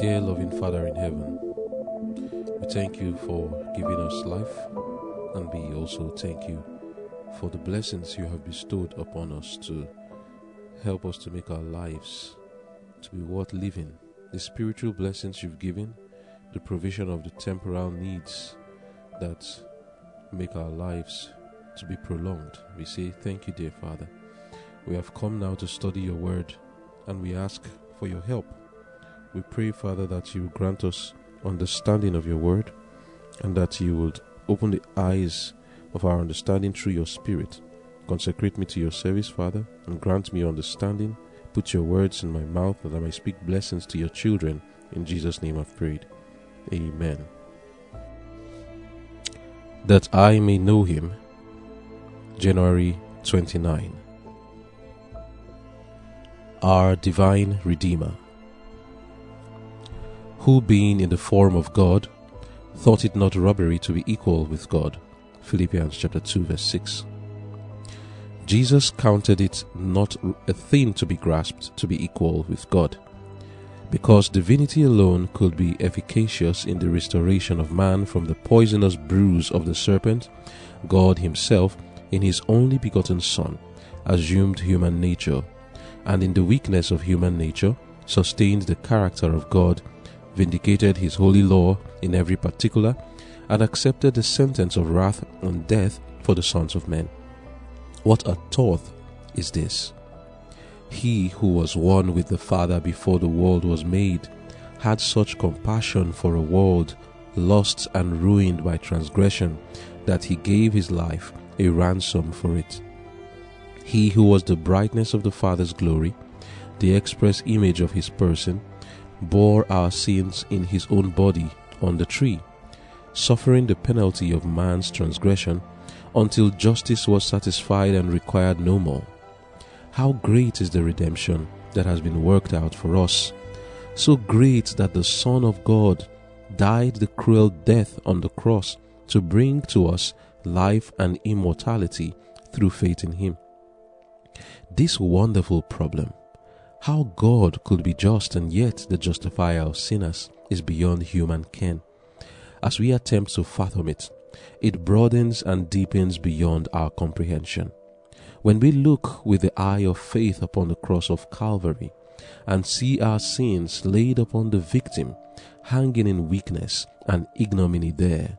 Dear loving Father in heaven, we thank you for giving us life, and we also thank you for the blessings you have bestowed upon us to help us to make our lives to be worth living. The spiritual blessings you've given, the provision of the temporal needs that make our lives to be prolonged. We say thank you, dear Father. We have come now to study your word, and we ask for your help we pray, Father, that you grant us understanding of your word and that you would open the eyes of our understanding through your spirit. Consecrate me to your service, Father, and grant me understanding. Put your words in my mouth that I may speak blessings to your children. In Jesus' name I've prayed. Amen. That I may know him. January 29. Our Divine Redeemer who being in the form of God, thought it not robbery to be equal with God. Philippians chapter 2 verse 6. Jesus counted it not a thing to be grasped to be equal with God. Because divinity alone could be efficacious in the restoration of man from the poisonous bruise of the serpent, God Himself, in His only begotten Son, assumed human nature, and in the weakness of human nature, sustained the character of God vindicated his holy law in every particular, and accepted the sentence of wrath and death for the sons of men. What a thought is this! He who was one with the Father before the world was made had such compassion for a world lost and ruined by transgression that he gave his life a ransom for it. He who was the brightness of the Father's glory, the express image of his person, bore our sins in his own body on the tree, suffering the penalty of man's transgression until justice was satisfied and required no more. How great is the redemption that has been worked out for us! So great that the Son of God died the cruel death on the cross to bring to us life and immortality through faith in Him. This wonderful problem how God could be just and yet the justifier of sinners is beyond human ken. As we attempt to fathom it, it broadens and deepens beyond our comprehension. When we look with the eye of faith upon the cross of Calvary and see our sins laid upon the victim, hanging in weakness and ignominy there,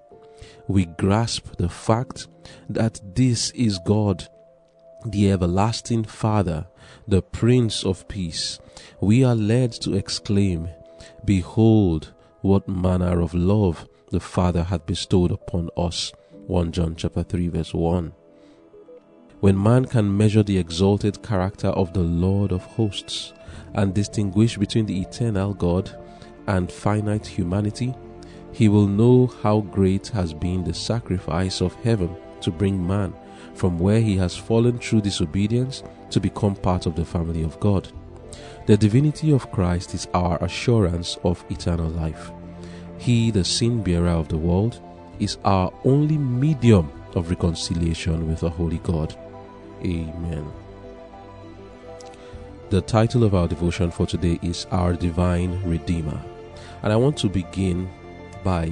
we grasp the fact that this is God, the everlasting Father, the Prince of Peace, we are led to exclaim, Behold, what manner of love the Father hath bestowed upon us. 1 John chapter 3 verse 1. When man can measure the exalted character of the Lord of hosts and distinguish between the eternal God and finite humanity, he will know how great has been the sacrifice of heaven to bring man from where he has fallen through disobedience to become part of the family of God. The divinity of Christ is our assurance of eternal life. He, the sin bearer of the world, is our only medium of reconciliation with the Holy God. Amen. The title of our devotion for today is Our Divine Redeemer. And I want to begin by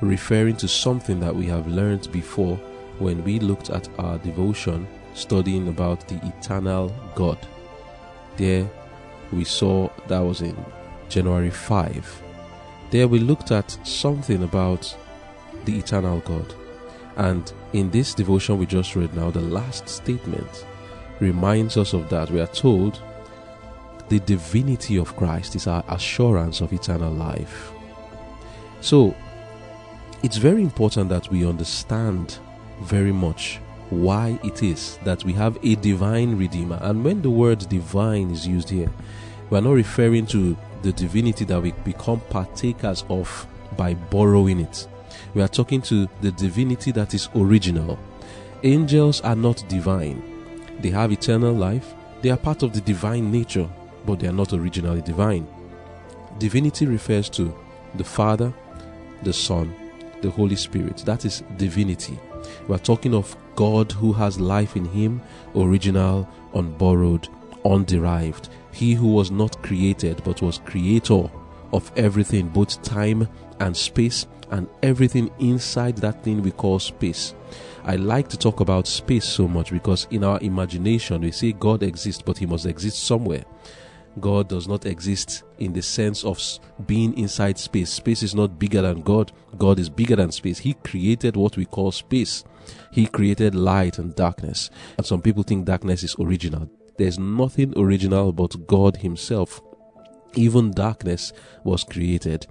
referring to something that we have learned before when we looked at our devotion studying about the eternal God. There we saw that was in January 5. There we looked at something about the eternal God. And in this devotion we just read now, the last statement reminds us of that. We are told the divinity of Christ is our assurance of eternal life. So, it's very important that we understand very much why it is that we have a divine redeemer. And when the word divine is used here, we are not referring to the divinity that we become partakers of by borrowing it. We are talking to the divinity that is original. Angels are not divine, they have eternal life, they are part of the divine nature, but they are not originally divine. Divinity refers to the Father, the Son, the Holy Spirit. That is divinity. We are talking of God who has life in Him, original, unborrowed, underived. He who was not created but was creator of everything, both time and space, and everything inside that thing we call space. I like to talk about space so much because in our imagination we say God exists, but He must exist somewhere. God does not exist in the sense of being inside space. Space is not bigger than God. God is bigger than space. He created what we call space. He created light and darkness. And some people think darkness is original. There's nothing original but God Himself. Even darkness was created.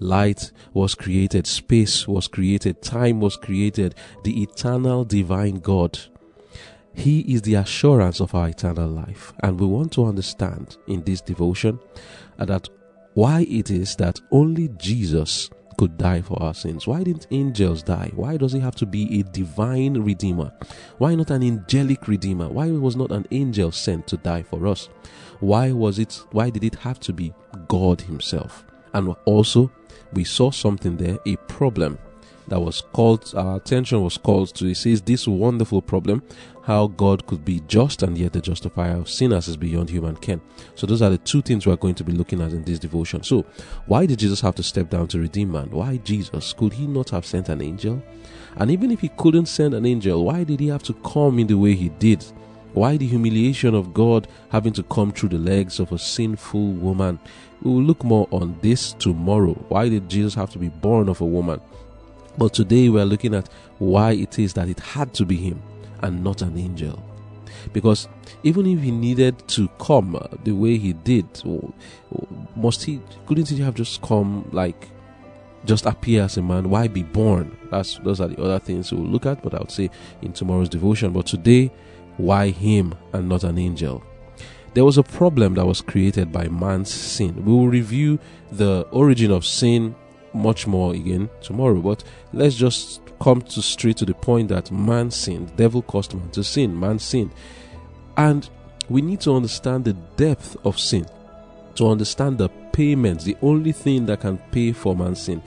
Light was created, space was created, time was created, the eternal divine God. He is the assurance of our eternal life. And we want to understand in this devotion uh, that why it is that only Jesus could die for our sins. Why didn't angels die? Why does it have to be a divine redeemer? Why not an angelic redeemer? Why was not an angel sent to die for us? Why was it why did it have to be God himself? And also we saw something there, a problem that was called, our attention was called to. It says, This wonderful problem, how God could be just and yet the justifier of sinners is beyond human ken. So, those are the two things we're going to be looking at in this devotion. So, why did Jesus have to step down to redeem man? Why Jesus? Could he not have sent an angel? And even if he couldn't send an angel, why did he have to come in the way he did? Why the humiliation of God having to come through the legs of a sinful woman? We will look more on this tomorrow. Why did Jesus have to be born of a woman? But today we are looking at why it is that it had to be him and not an angel. Because even if he needed to come the way he did, must he, couldn't he have just come like just appear as a man? Why be born? That's those are the other things we'll look at, but I would say in tomorrow's devotion. But today, why him and not an angel? There was a problem that was created by man's sin. We will review the origin of sin much more again tomorrow, but let's just come to straight to the point that man sinned. Devil caused man to sin. Man sinned. And we need to understand the depth of sin to understand the payments, the only thing that can pay for man's sin.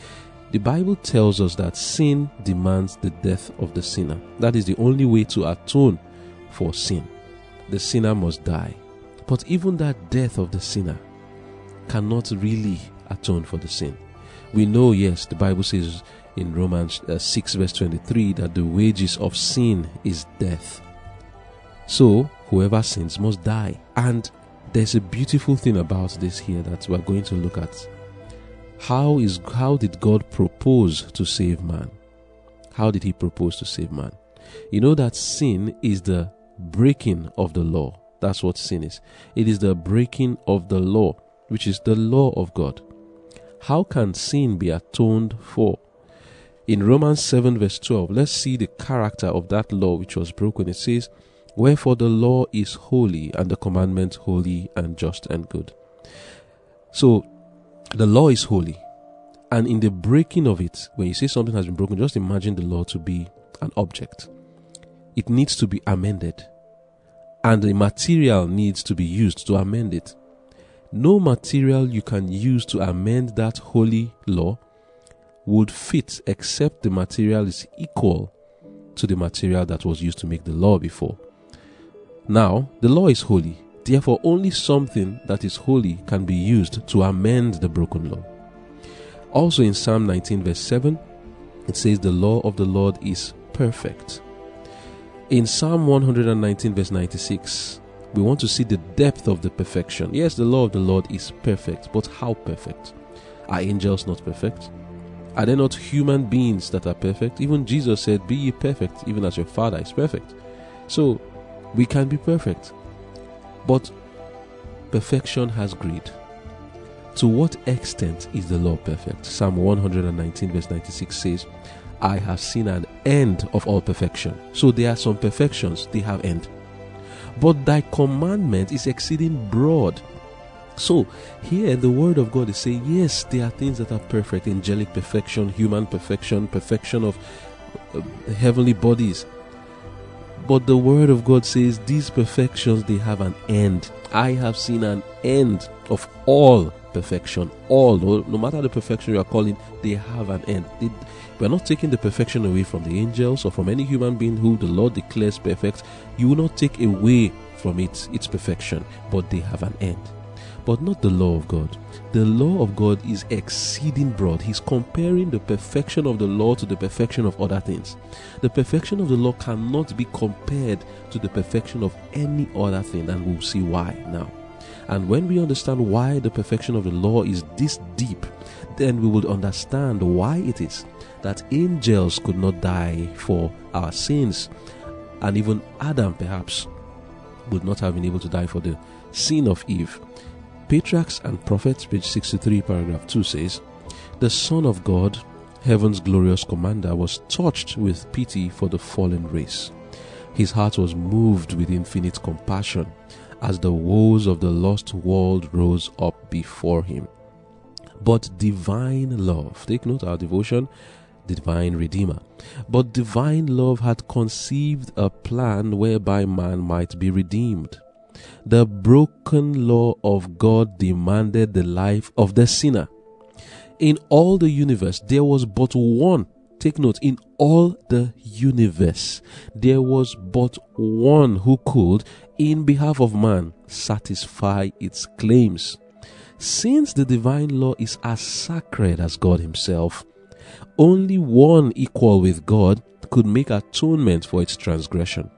The Bible tells us that sin demands the death of the sinner. That is the only way to atone for sin. The sinner must die. But even that death of the sinner cannot really atone for the sin. We know, yes, the Bible says in Romans uh, 6, verse 23, that the wages of sin is death. So, whoever sins must die. And there's a beautiful thing about this here that we're going to look at. How is how did God propose to save man? How did he propose to save man? You know that sin is the breaking of the law. That's what sin is. It is the breaking of the law, which is the law of God. How can sin be atoned for? In Romans 7, verse 12, let's see the character of that law which was broken. It says, Wherefore the law is holy, and the commandment holy and just and good. So, the law is holy. And in the breaking of it, when you say something has been broken, just imagine the law to be an object. It needs to be amended and the material needs to be used to amend it. No material you can use to amend that holy law would fit except the material is equal to the material that was used to make the law before. Now, the law is holy, therefore, only something that is holy can be used to amend the broken law. Also, in Psalm 19, verse 7, it says, The law of the Lord is perfect, in Psalm 119, verse 96, we want to see the depth of the perfection. Yes, the law of the Lord is perfect, but how perfect? Are angels not perfect? Are there not human beings that are perfect? Even Jesus said, Be ye perfect, even as your Father is perfect. So, we can be perfect. But perfection has greed. To what extent is the law perfect? Psalm 119, verse 96 says, I have seen an end of all perfection. So there are some perfections, they have end. But thy commandment is exceeding broad. So here the word of God is saying, yes, there are things that are perfect, angelic perfection, human perfection, perfection of uh, heavenly bodies. But the word of God says these perfections they have an end. I have seen an end of all perfection. All, no, matter the perfection you are calling, they have an end. They, we are not taking the perfection away from the angels or from any human being who the Lord declares perfect. You will not take away from it its perfection, but they have an end. But not the law of God. The law of God is exceeding broad. He's comparing the perfection of the law to the perfection of other things. The perfection of the law cannot be compared to the perfection of any other thing, and we'll see why now. And when we understand why the perfection of the law is this deep, then we would understand why it is that angels could not die for our sins, and even Adam perhaps would not have been able to die for the sin of Eve. Patriarchs and Prophets, page 63, paragraph 2 says, The Son of God, heaven's glorious commander, was touched with pity for the fallen race. His heart was moved with infinite compassion as the woes of the lost world rose up before him. But divine love, take note our devotion, the divine redeemer. But divine love had conceived a plan whereby man might be redeemed. The broken law of God demanded the life of the sinner. In all the universe, there was but one. Take note, in all the universe, there was but one who could, in behalf of man, satisfy its claims. Since the divine law is as sacred as God Himself, only one equal with God could make atonement for its transgression.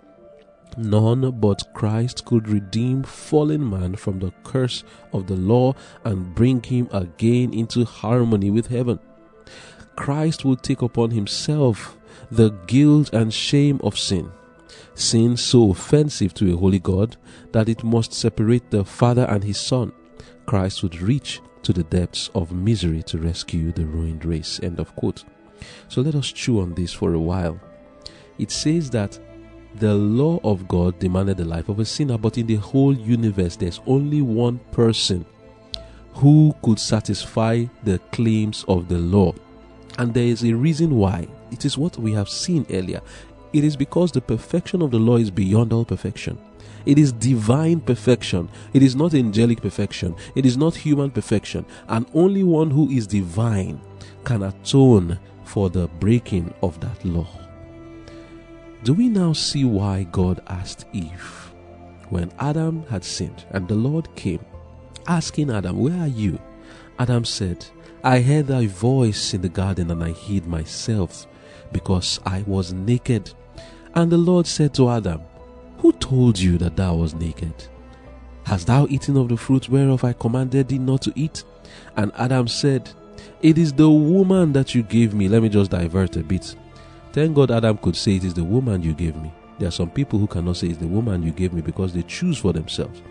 None but Christ could redeem fallen man from the curse of the law and bring him again into harmony with heaven. Christ would take upon himself the guilt and shame of sin. Sin so offensive to a holy God that it must separate the Father and his Son. Christ would reach to the depths of misery to rescue the ruined race. End of quote. So let us chew on this for a while. It says that the law of God demanded the life of a sinner, but in the whole universe, there's only one person who could satisfy the claims of the law. And there is a reason why. It is what we have seen earlier. It is because the perfection of the law is beyond all perfection. It is divine perfection. It is not angelic perfection. It is not human perfection. And only one who is divine can atone for the breaking of that law. Do we now see why God asked Eve when Adam had sinned and the Lord came asking Adam, Where are you? Adam said, I heard thy voice in the garden and I hid myself because I was naked. And the Lord said to Adam, Who told you that thou was naked? Hast thou eaten of the fruit whereof I commanded thee not to eat? And Adam said, It is the woman that you gave me. Let me just divert a bit. Thank God Adam could say, It is the woman you gave me. There are some people who cannot say, It's the woman you gave me because they choose for themselves.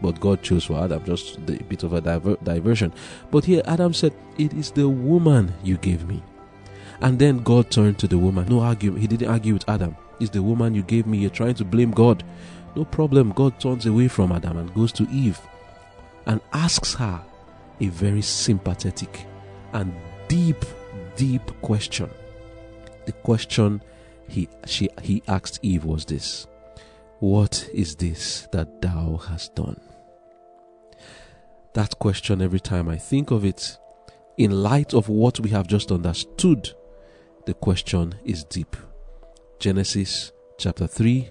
But God chose for Adam, just a bit of a diver- diversion. But here Adam said, It is the woman you gave me. And then God turned to the woman. No argument. He didn't argue with Adam. It's the woman you gave me. You're trying to blame God. No problem. God turns away from Adam and goes to Eve and asks her a very sympathetic and deep, deep question the question he she he asked Eve was this What is this that thou hast done? That question, every time I think of it, in light of what we have just understood, the question is deep. Genesis chapter 3,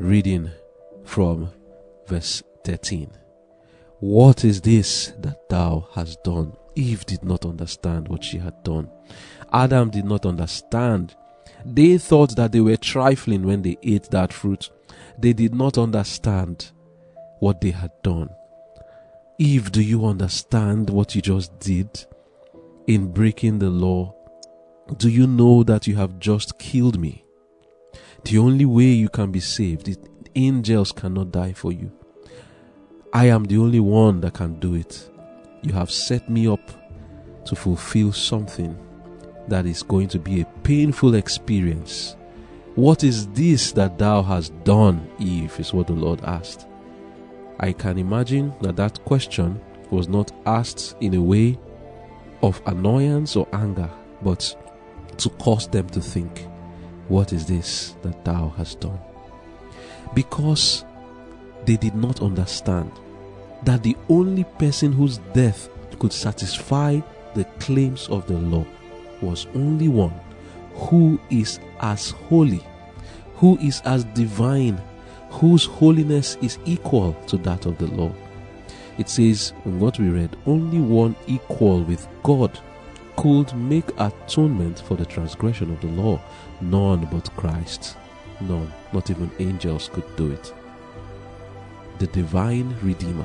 reading from verse 13. What is this that thou hast done? Eve did not understand what she had done. Adam did not understand. They thought that they were trifling when they ate that fruit. They did not understand what they had done. Eve, do you understand what you just did in breaking the law? Do you know that you have just killed me? The only way you can be saved is angels cannot die for you. I am the only one that can do it. You have set me up to fulfill something that is going to be a painful experience. What is this that thou hast done, Eve? is what the Lord asked. I can imagine that that question was not asked in a way of annoyance or anger, but to cause them to think, What is this that thou hast done? Because they did not understand that the only person whose death could satisfy the claims of the law was only one who is as holy, who is as divine, whose holiness is equal to that of the law. It says in what we read, only one equal with God could make atonement for the transgression of the law. None but Christ. None. Not even angels could do it. The divine Redeemer.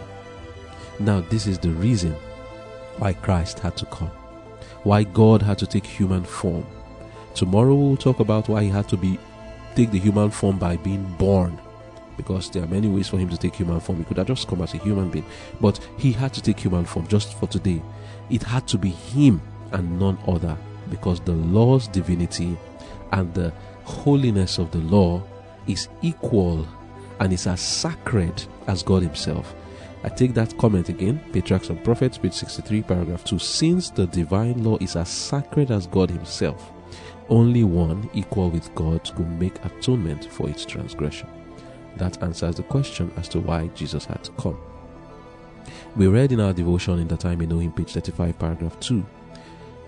Now, this is the reason why Christ had to come, why God had to take human form. Tomorrow we'll talk about why he had to be take the human form by being born because there are many ways for him to take human form. He could have just come as a human being, but he had to take human form just for today. It had to be him and none other because the law's divinity and the holiness of the law is equal and is as sacred as God Himself. I take that comment again, Patriarchs and Prophets, page 63, paragraph 2. Since the divine law is as sacred as God Himself, only one equal with God could make atonement for its transgression. That answers the question as to why Jesus had to come. We read in our devotion in That I May Know Him, page 35, paragraph 2,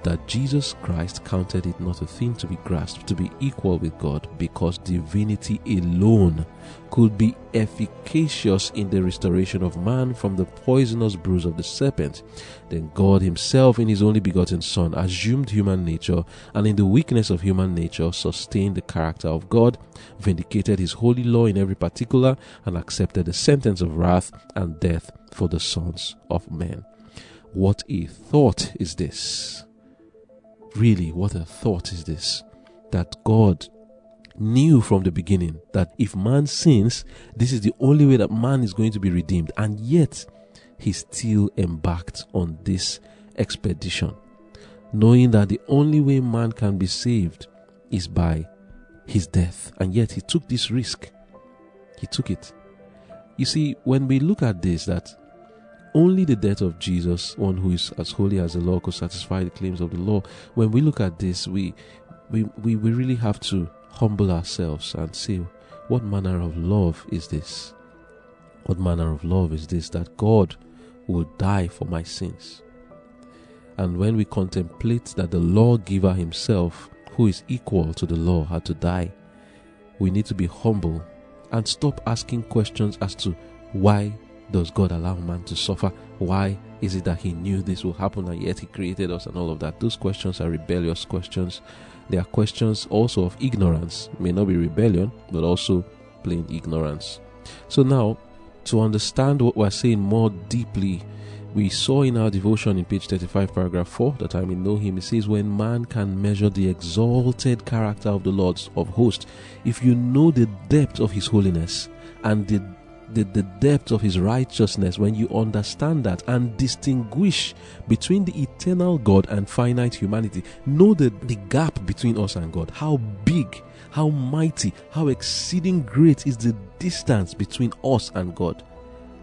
that Jesus Christ counted it not a thing to be grasped, to be equal with God, because divinity alone could be efficacious in the restoration of man from the poisonous bruise of the serpent. Then God Himself, in His only begotten Son, assumed human nature, and in the weakness of human nature, sustained the character of God, vindicated His holy law in every particular, and accepted the sentence of wrath and death for the sons of men. What a thought is this! Really, what a thought is this? That God knew from the beginning that if man sins, this is the only way that man is going to be redeemed. And yet, he still embarked on this expedition, knowing that the only way man can be saved is by his death. And yet, he took this risk. He took it. You see, when we look at this, that only the death of Jesus, one who is as holy as the law, could satisfy the claims of the law. When we look at this, we we, we, really have to humble ourselves and say, what manner of love is this? What manner of love is this that God will die for my sins? And when we contemplate that the lawgiver himself, who is equal to the law, had to die, we need to be humble and stop asking questions as to why does God allow man to suffer? Why is it that He knew this will happen and yet He created us and all of that? Those questions are rebellious questions. They are questions also of ignorance. May not be rebellion, but also plain ignorance. So now, to understand what we're saying more deeply, we saw in our devotion in page 35, paragraph 4, that I may know him. It says, When man can measure the exalted character of the Lord of hosts, if you know the depth of his holiness and the the, the depth of his righteousness, when you understand that and distinguish between the eternal God and finite humanity, know the, the gap between us and God. How big, how mighty, how exceeding great is the distance between us and God.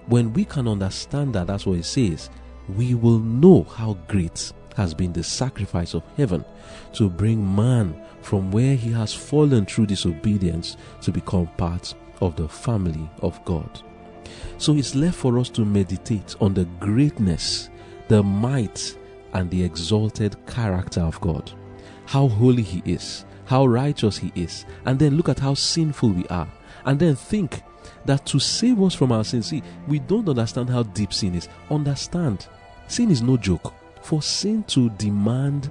When we can understand that, that's what it says, we will know how great has been the sacrifice of heaven to bring man from where he has fallen through disobedience to become part of the family of God. So it's left for us to meditate on the greatness, the might, and the exalted character of God. How holy He is, how righteous He is, and then look at how sinful we are, and then think that to save us from our sins, see, we don't understand how deep sin is. Understand, sin is no joke. For sin to demand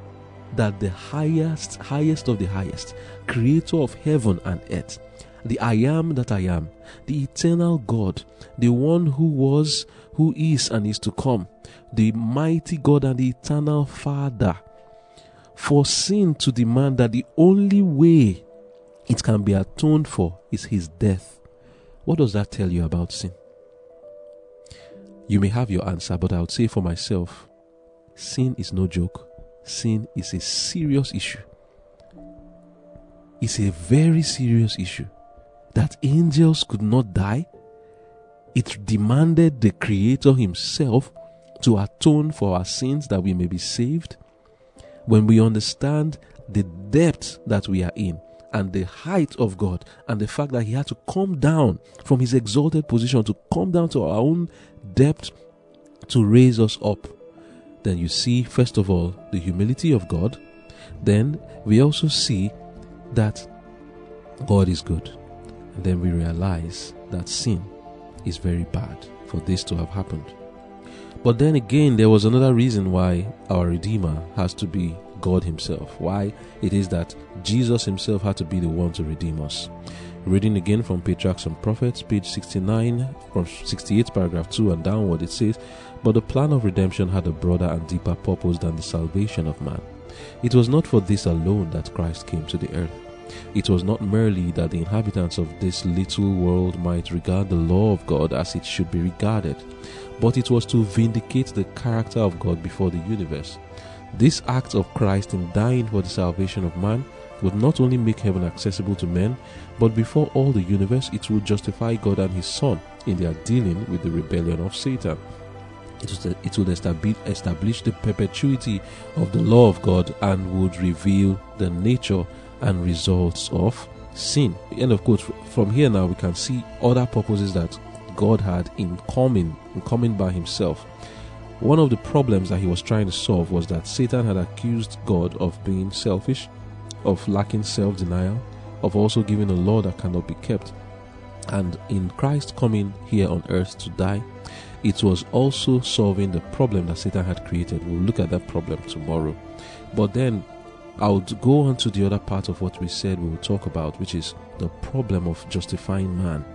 that the highest, highest of the highest, creator of heaven and earth, the I am that I am, the eternal God, the one who was, who is, and is to come, the mighty God and the eternal Father, for sin to demand that the only way it can be atoned for is his death. What does that tell you about sin? You may have your answer, but I would say for myself, sin is no joke. Sin is a serious issue. It's a very serious issue that angels could not die, it demanded the Creator Himself to atone for our sins that we may be saved. When we understand the depth that we are in and the height of God and the fact that He had to come down from His exalted position to come down to our own depth to raise us up, then you see, first of all, the humility of God. Then we also see that God is good. Then we realize that sin is very bad for this to have happened. But then again, there was another reason why our Redeemer has to be God Himself. Why it is that Jesus Himself had to be the one to redeem us. Reading again from Patriarchs and Prophets, page 69, from 68, paragraph 2 and downward, it says, But the plan of redemption had a broader and deeper purpose than the salvation of man. It was not for this alone that Christ came to the earth. It was not merely that the inhabitants of this little world might regard the law of God as it should be regarded, but it was to vindicate the character of God before the universe. This act of Christ in dying for the salvation of man would not only make heaven accessible to men, but before all the universe, it would justify God and His Son in their dealing with the rebellion of Satan. It, would establish the perpetuity of the law of God and would reveal the nature and results of sin. End of quote. From here now, we can see other purposes that God had in coming, in coming by Himself. One of the problems that He was trying to solve was that Satan had accused God of being selfish, of lacking self denial, of also giving a law that cannot be kept. And in Christ coming here on earth to die, it was also solving the problem that Satan had created. We'll look at that problem tomorrow. But then I'll go on to the other part of what we said we will talk about, which is the problem of justifying man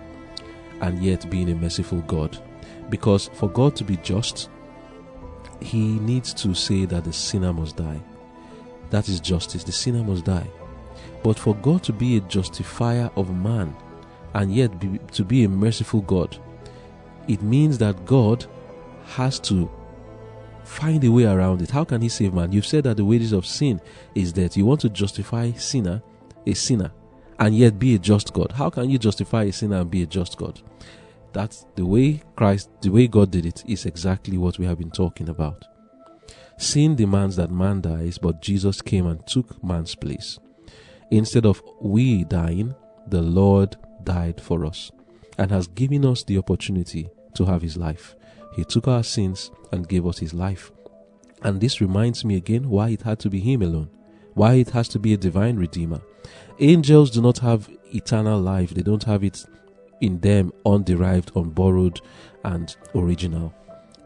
and yet being a merciful God. Because for God to be just, he needs to say that the sinner must die. That is justice. The sinner must die. But for God to be a justifier of man and yet be, to be a merciful God, it means that God has to find a way around it. How can He save man? You've said that the wages of sin is that you want to justify sinner, a sinner, and yet be a just God. How can you justify a sinner and be a just God? That's the way Christ, the way God did it, is exactly what we have been talking about. Sin demands that man dies, but Jesus came and took man's place. Instead of we dying, the Lord died for us and has given us the opportunity to have his life. He took our sins and gave us his life. And this reminds me again why it had to be him alone, why it has to be a divine redeemer. Angels do not have eternal life, they don't have it in them underived, unborrowed, and original.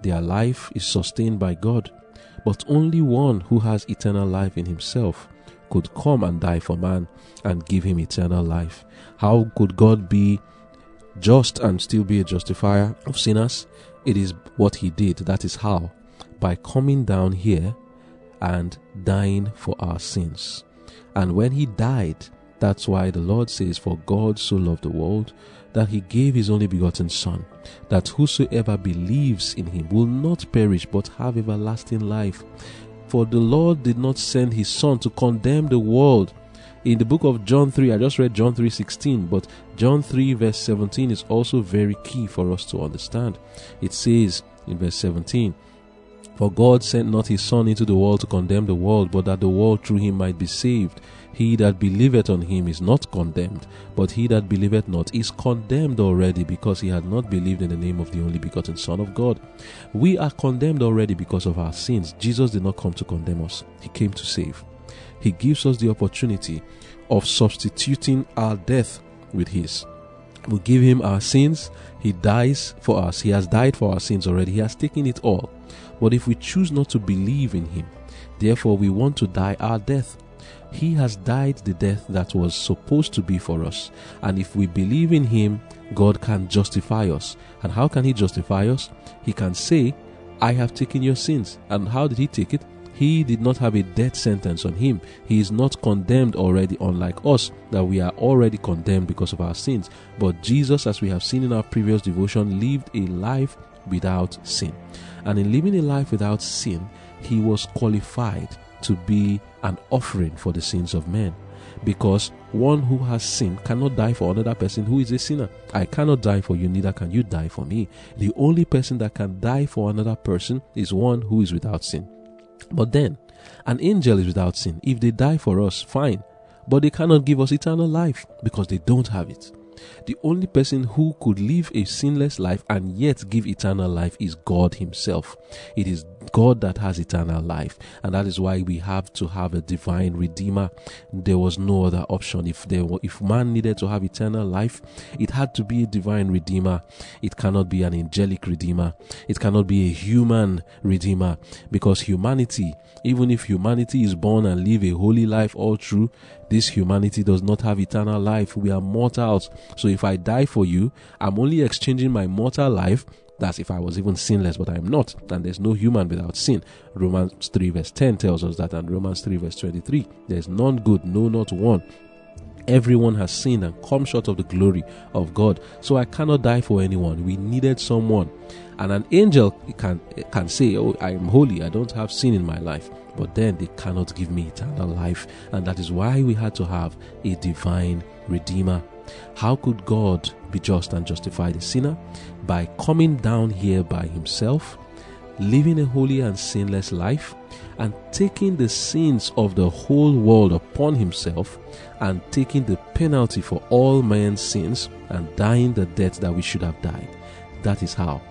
Their life is sustained by God but only one who has eternal life in himself could come and die for man and give him eternal life. How could God be just and still be a justifier of sinners? It is what he did. That is how. By coming down here and dying for our sins. And when he died, that's why the Lord says, For God so loved the world that he gave his only begotten Son, that whosoever believes in him will not perish but have everlasting life. For the Lord did not send his Son to condemn the world. In the book of John 3, I just read John 3:16, but John 3 verse 17 is also very key for us to understand. It says in verse 17, For God sent not his Son into the world to condemn the world, but that the world through him might be saved. He that believeth on him is not condemned, but he that believeth not is condemned already because he had not believed in the name of the only begotten Son of God. We are condemned already because of our sins. Jesus did not come to condemn us, he came to save. He gives us the opportunity of substituting our death with his. We give him our sins, he dies for us. He has died for our sins already, he has taken it all. But if we choose not to believe in him, therefore we want to die our death, he has died the death that was supposed to be for us. And if we believe in Him, God can justify us. And how can He justify us? He can say, I have taken your sins. And how did He take it? He did not have a death sentence on him. He is not condemned already, unlike us, that we are already condemned because of our sins. But Jesus, as we have seen in our previous devotion, lived a life without sin. And in living a life without sin, he was qualified to be an offering for the sins of men. Because one who has sinned cannot die for another person who is a sinner. I cannot die for you, neither can you die for me. The only person that can die for another person is one who is without sin. But then, an angel is without sin. If they die for us, fine. But they cannot give us eternal life because they don't have it. The only person who could live a sinless life and yet give eternal life is God Himself. It is God that has eternal life, and that is why we have to have a divine Redeemer. There was no other option. If there were, if man needed to have eternal life, it had to be a divine Redeemer. It cannot be an angelic Redeemer. It cannot be a human Redeemer because humanity, even if humanity is born and live a holy life all through, this humanity does not have eternal life. We are mortals. So if I die for you, I'm only exchanging my mortal life that's if I was even sinless, but I am not. And there's no human without sin. Romans 3 verse 10 tells us that, and Romans 3 verse 23. There's none good, no, not one. Everyone has sinned and come short of the glory of God. So I cannot die for anyone. We needed someone. And an angel can can say, Oh, I am holy, I don't have sin in my life. But then they cannot give me eternal life. And that is why we had to have a divine redeemer. How could God be just and justify the sinner? By coming down here by himself, living a holy and sinless life, and taking the sins of the whole world upon himself, and taking the penalty for all men's sins, and dying the death that we should have died. That is how.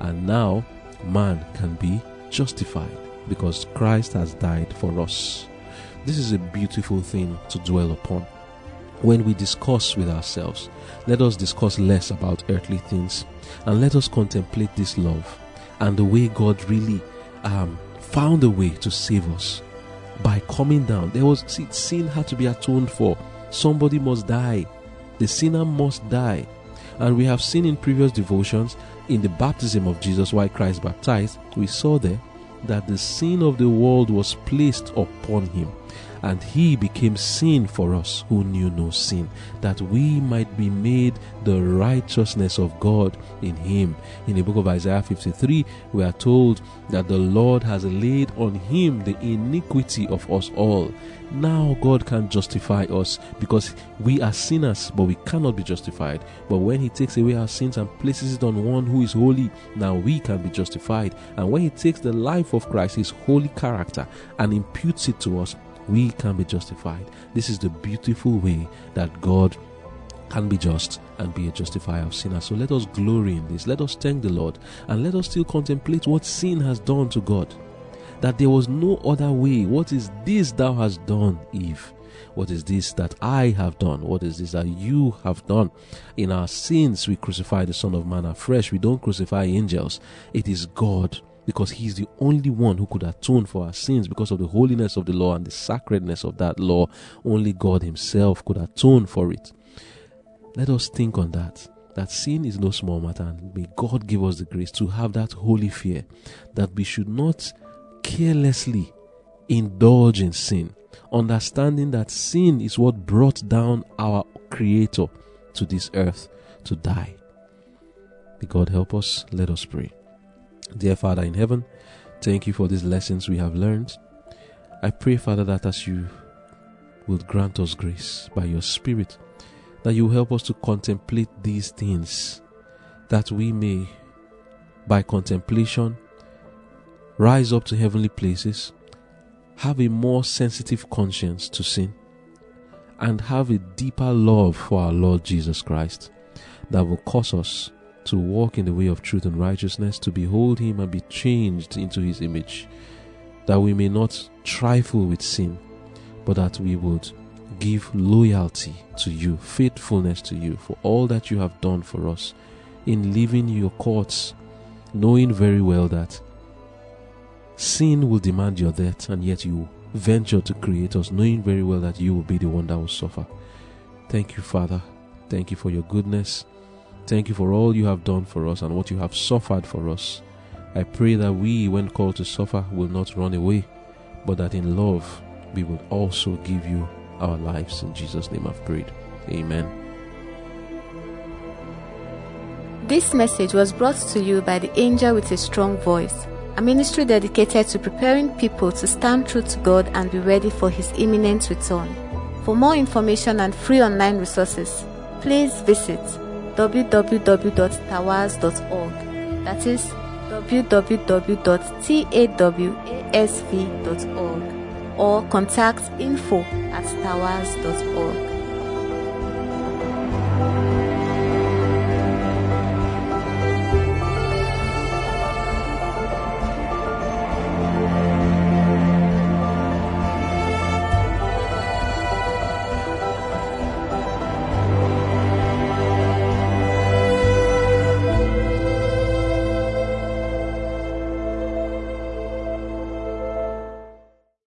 And now man can be justified because Christ has died for us. This is a beautiful thing to dwell upon when we discuss with ourselves, let us discuss less about earthly things and let us contemplate this love and the way God really um, found a way to save us by coming down. There was see, sin had to be atoned for. Somebody must die. The sinner must die. And we have seen in previous devotions in the baptism of Jesus while Christ baptized, we saw there that the sin of the world was placed upon him and he became sin for us who knew no sin, that we might be made the righteousness of God in him. In the book of Isaiah 53, we are told that the Lord has laid on him the iniquity of us all. Now God can justify us because we are sinners, but we cannot be justified. But when He takes away our sins and places it on one who is holy, now we can be justified. And when He takes the life of Christ, His holy character, and imputes it to us, we can be justified. This is the beautiful way that God can be just and be a justifier of sinners. So let us glory in this. Let us thank the Lord and let us still contemplate what sin has done to God. That there was no other way. What is this thou hast done, Eve? What is this that I have done? What is this that you have done? In our sins, we crucify the Son of Man afresh. We don't crucify angels. It is God because he is the only one who could atone for our sins because of the holiness of the law and the sacredness of that law. Only God Himself could atone for it. Let us think on that. That sin is no small matter, and may God give us the grace to have that holy fear that we should not carelessly indulge in sin, understanding that sin is what brought down our Creator to this earth to die. May God help us. Let us pray. Dear Father in heaven, thank you for these lessons we have learned. I pray, Father, that as you will grant us grace by your Spirit, that you help us to contemplate these things, that we may, by contemplation, rise up to heavenly places, have a more sensitive conscience to sin, and have a deeper love for our Lord Jesus Christ that will cause us to walk in the way of truth and righteousness, to behold Him and be changed into His image, that we may not trifle with sin, but that we would give loyalty to you, faithfulness to you for all that you have done for us in leaving your courts, knowing very well that sin will demand your death, and yet you venture to create us, knowing very well that you will be the one that will suffer. Thank you, Father. Thank you for your goodness. Thank you for all you have done for us and what you have suffered for us. I pray that we, when called to suffer, will not run away, but that in love we will also give you our lives. In Jesus' name I've prayed. Amen. This message was brought to you by the Angel with a Strong Voice, a ministry dedicated to preparing people to stand true to God and be ready for His imminent return. For more information and free online resources, please visit www.tawasv.org. That is www.tawasv.org or contact info at tawasv.org.